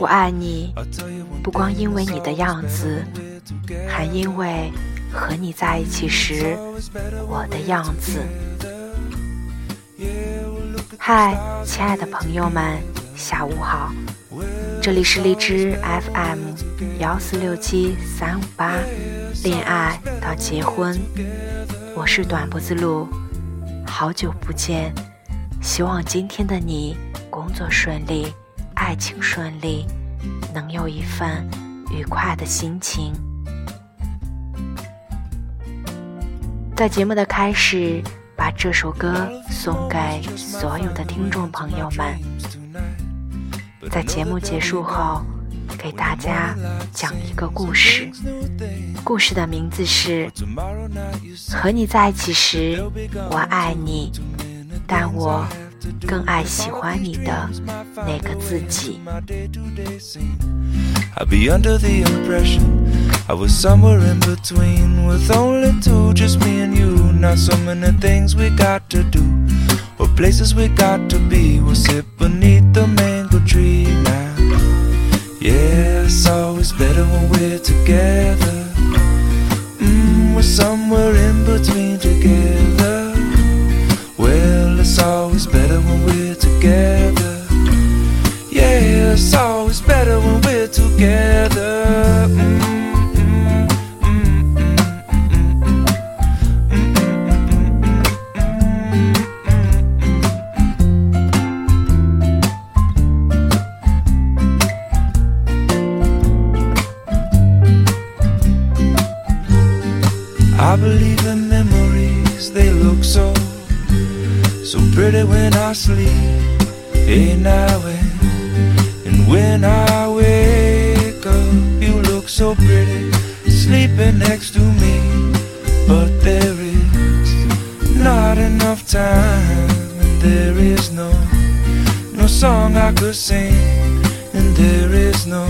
我爱你，不光因为你的样子，还因为和你在一起时我的样子。嗨，亲爱的朋友们，下午好，这里是荔枝 FM 幺四六七三五八，恋爱到结婚，我是短脖子鹿，好久不见，希望今天的你工作顺利，爱情顺利，能有一份愉快的心情。在节目的开始，把这首歌送给所有的听众朋友们。在节目结束后，给大家讲一个故事。故事的名字是《和你在一起时，我爱你，但我更爱喜欢你的那个自己》。 I'd be under the impression I was somewhere in between with only two, just me and you. Not so many things we got to do or places we got to be. We'll sit there is no, no song I could sing, and there is no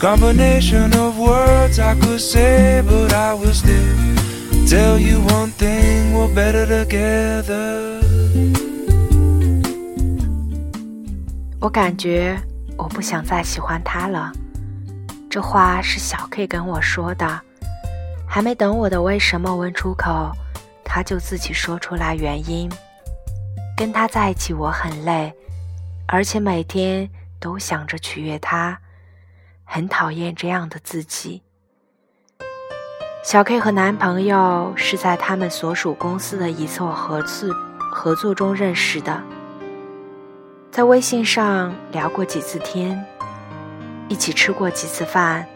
combination of words I could say, but I will still tell you one thing: we're better together. 我感觉我不想再喜欢他了。这话是小 K 跟我说的，还没等我的为什么问出口，他就自己说出来原因。跟他在一起我很累，而且每天都想着取悦他，很讨厌这样的自己。小 K 和男朋友是在他们所属公司的一次合作合作中认识的。在微信上聊过几次天，一起吃过几次饭，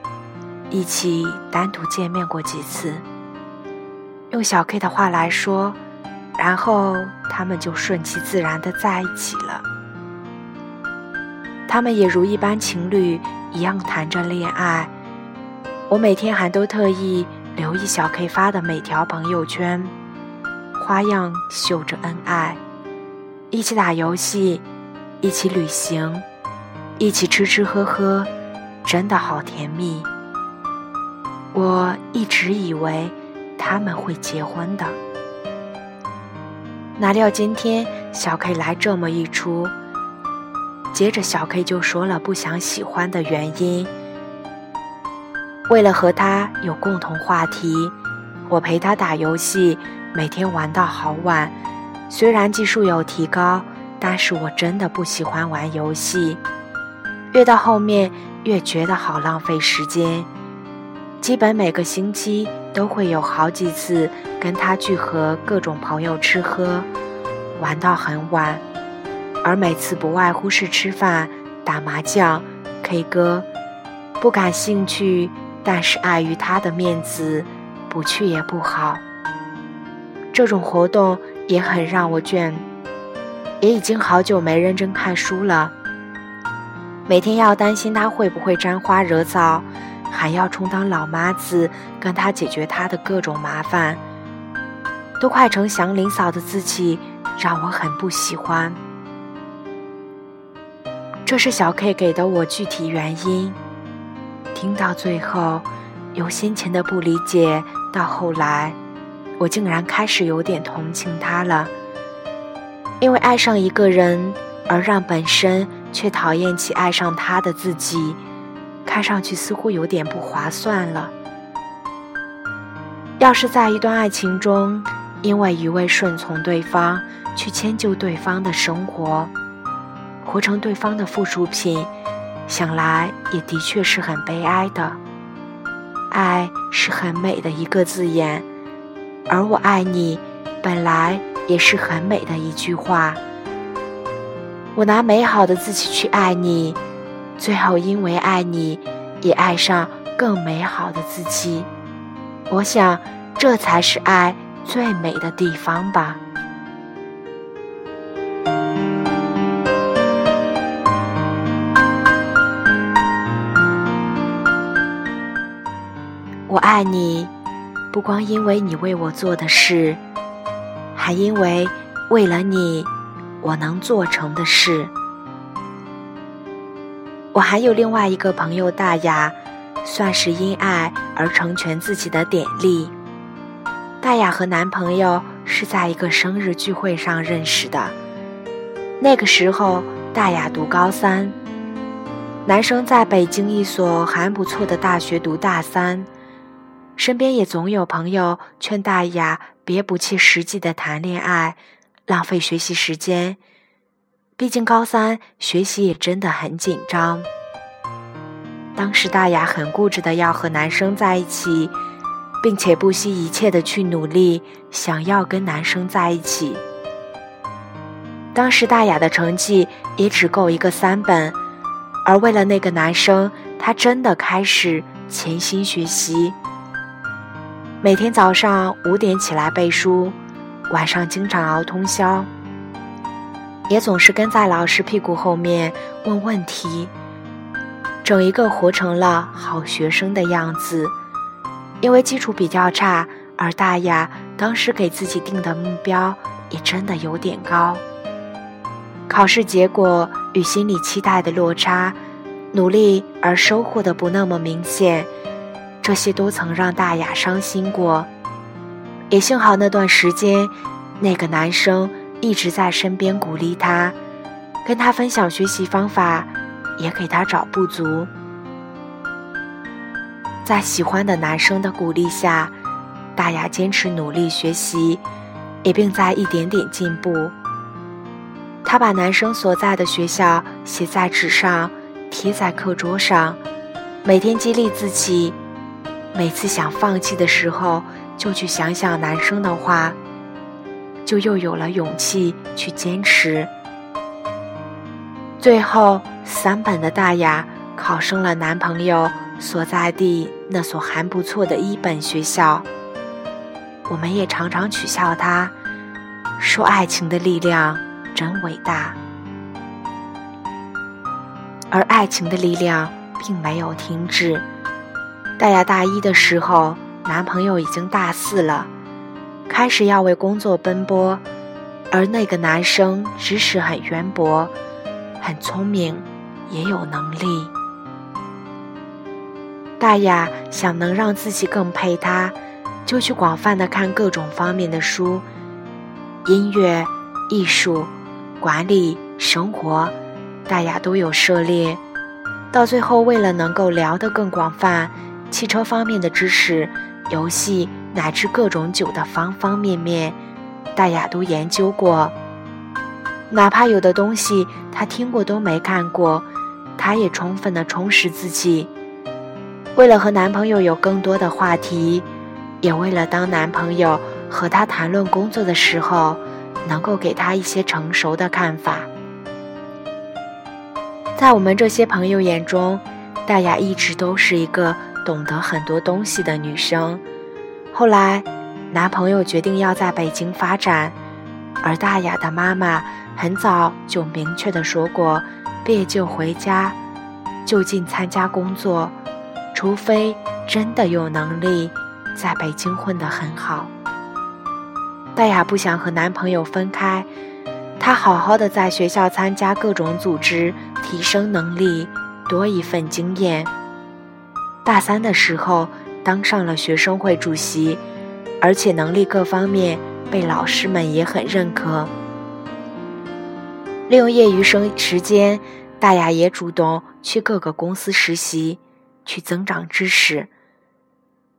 一起单独见面过几次。用小 K 的话来说，然后他们就顺其自然的在一起了。他们也如一般情侣一样谈着恋爱。我每天还都特意留意小 K 发的每条朋友圈，花样秀着恩爱，一起打游戏。一起旅行，一起吃吃喝喝，真的好甜蜜。我一直以为他们会结婚的，哪料今天小 K 来这么一出，接着小 K 就说了不想喜欢的原因。为了和他有共同话题，我陪他打游戏，每天玩到好晚，虽然技术有提高。但是我真的不喜欢玩游戏，越到后面越觉得好浪费时间。基本每个星期都会有好几次跟他去和各种朋友吃喝，玩到很晚，而每次不外乎是吃饭、打麻将、K 歌。不感兴趣，但是碍于他的面子，不去也不好。这种活动也很让我倦。也已经好久没认真看书了。每天要担心他会不会沾花惹草，还要充当老妈子跟他解决他的各种麻烦，都快成祥林嫂的自己，让我很不喜欢。这是小 K 给的我具体原因。听到最后，由先前的不理解到后来，我竟然开始有点同情他了。因为爱上一个人，而让本身却讨厌起爱上他的自己，看上去似乎有点不划算了。要是在一段爱情中，因为一味顺从对方，去迁就对方的生活，活成对方的附属品，想来也的确是很悲哀的。爱是很美的一个字眼，而我爱你，本来。也是很美的一句话。我拿美好的自己去爱你，最后因为爱你，也爱上更美好的自己。我想，这才是爱最美的地方吧。我爱你，不光因为你为我做的事。还因为为了你，我能做成的事。我还有另外一个朋友大雅，算是因爱而成全自己的典例。大雅和男朋友是在一个生日聚会上认识的，那个时候大雅读高三，男生在北京一所还不错的大学读大三，身边也总有朋友劝大雅。别不切实际的谈恋爱，浪费学习时间。毕竟高三学习也真的很紧张。当时大雅很固执的要和男生在一起，并且不惜一切的去努力，想要跟男生在一起。当时大雅的成绩也只够一个三本，而为了那个男生，她真的开始潜心学习。每天早上五点起来背书，晚上经常熬通宵，也总是跟在老师屁股后面问问题，整一个活成了好学生的样子。因为基础比较差，而大雅当时给自己定的目标也真的有点高。考试结果与心里期待的落差，努力而收获的不那么明显。这些都曾让大雅伤心过，也幸好那段时间，那个男生一直在身边鼓励他，跟他分享学习方法，也给他找不足。在喜欢的男生的鼓励下，大雅坚持努力学习，也并在一点点进步。他把男生所在的学校写在纸上，贴在课桌上，每天激励自己。每次想放弃的时候，就去想想男生的话，就又有了勇气去坚持。最后，三本的大雅考上了男朋友所在地那所还不错的一本学校。我们也常常取笑他，说爱情的力量真伟大，而爱情的力量并没有停止。大雅大一的时候，男朋友已经大四了，开始要为工作奔波，而那个男生知识很渊博，很聪明，也有能力。大雅想能让自己更配他，就去广泛的看各种方面的书，音乐、艺术、管理、生活，大雅都有涉猎。到最后，为了能够聊得更广泛。汽车方面的知识、游戏乃至各种酒的方方面面，大雅都研究过。哪怕有的东西她听过都没看过，她也充分的充实自己。为了和男朋友有更多的话题，也为了当男朋友和她谈论工作的时候，能够给他一些成熟的看法。在我们这些朋友眼中，大雅一直都是一个。懂得很多东西的女生，后来男朋友决定要在北京发展，而大雅的妈妈很早就明确的说过，毕业就回家，就近参加工作，除非真的有能力在北京混得很好。大雅不想和男朋友分开，她好好的在学校参加各种组织，提升能力，多一份经验。大三的时候当上了学生会主席，而且能力各方面被老师们也很认可。利用业余生时间，大雅也主动去各个公司实习，去增长知识。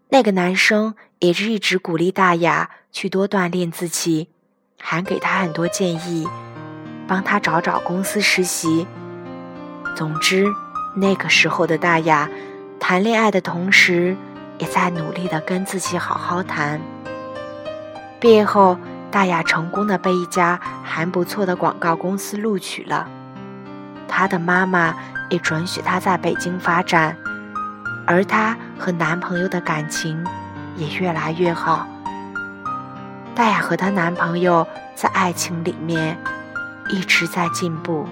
那个男生也是一直鼓励大雅去多锻炼自己，还给她很多建议，帮她找找公司实习。总之，那个时候的大雅，谈恋爱的同时，也在努力的跟自己好好谈。毕业后。大雅成功的被一家还不错的广告公司录取了，她的妈妈也准许她在北京发展，而她和男朋友的感情也越来越好。大雅和她男朋友在爱情里面一直在进步，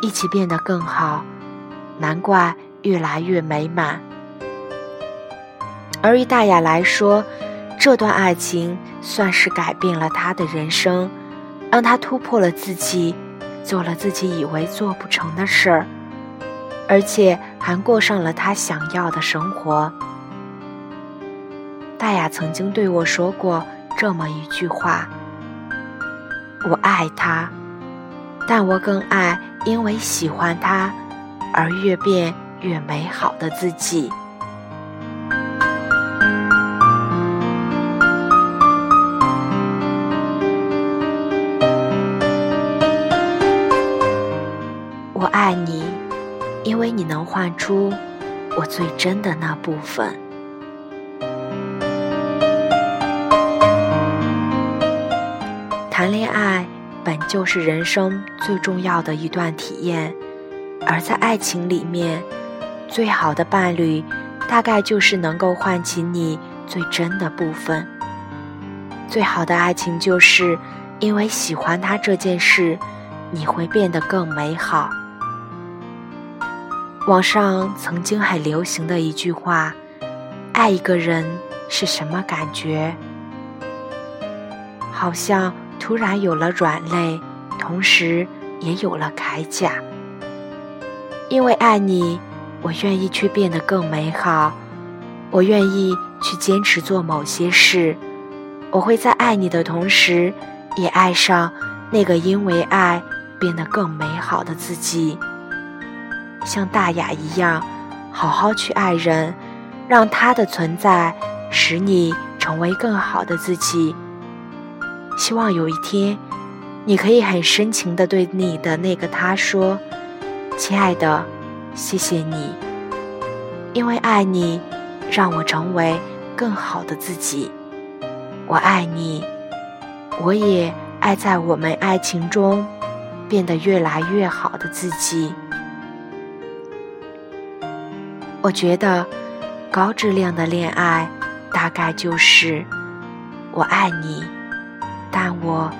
一起变得更好，难怪越来越美满。而于大雅来说，这段爱情算是改变了他的人生，让他突破了自己，做了自己以为做不成的事儿，而且还过上了他想要的生活。大雅曾经对我说过这么一句话：“我爱他，但我更爱因为喜欢他而越变越美好的自己。”爱你，因为你能唤出我最真的那部分。谈恋爱本就是人生最重要的一段体验，而在爱情里面，最好的伴侣，大概就是能够唤起你最真的部分。最好的爱情，就是因为喜欢他这件事，你会变得更美好。网上曾经很流行的一句话：“爱一个人是什么感觉？”好像突然有了软肋，同时也有了铠甲。因为爱你，我愿意去变得更美好，我愿意去坚持做某些事。我会在爱你的同时，也爱上那个因为爱变得更美好的自己。像大雅一样，好好去爱人，让他的存在使你成为更好的自己。希望有一天，你可以很深情地对你的那个他说：“亲爱的，谢谢你，因为爱你，让我成为更好的自己。我爱你，我也爱在我们爱情中变得越来越好的自己。”我觉得，高质量的恋爱，大概就是我爱你，但我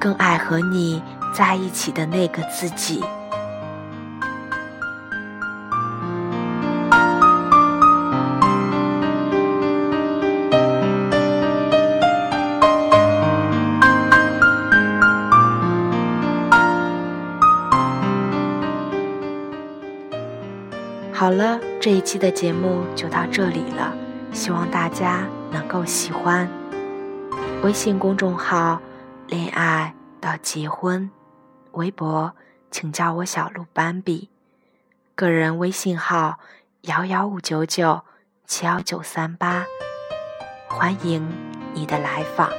更爱和你在一起的那个自己。好了，这一期的节目就到这里了，希望大家能够喜欢。微信公众号“恋爱到结婚”，微博请叫我小鹿斑比，个人微信号幺幺五九九七幺九三八，欢迎你的来访。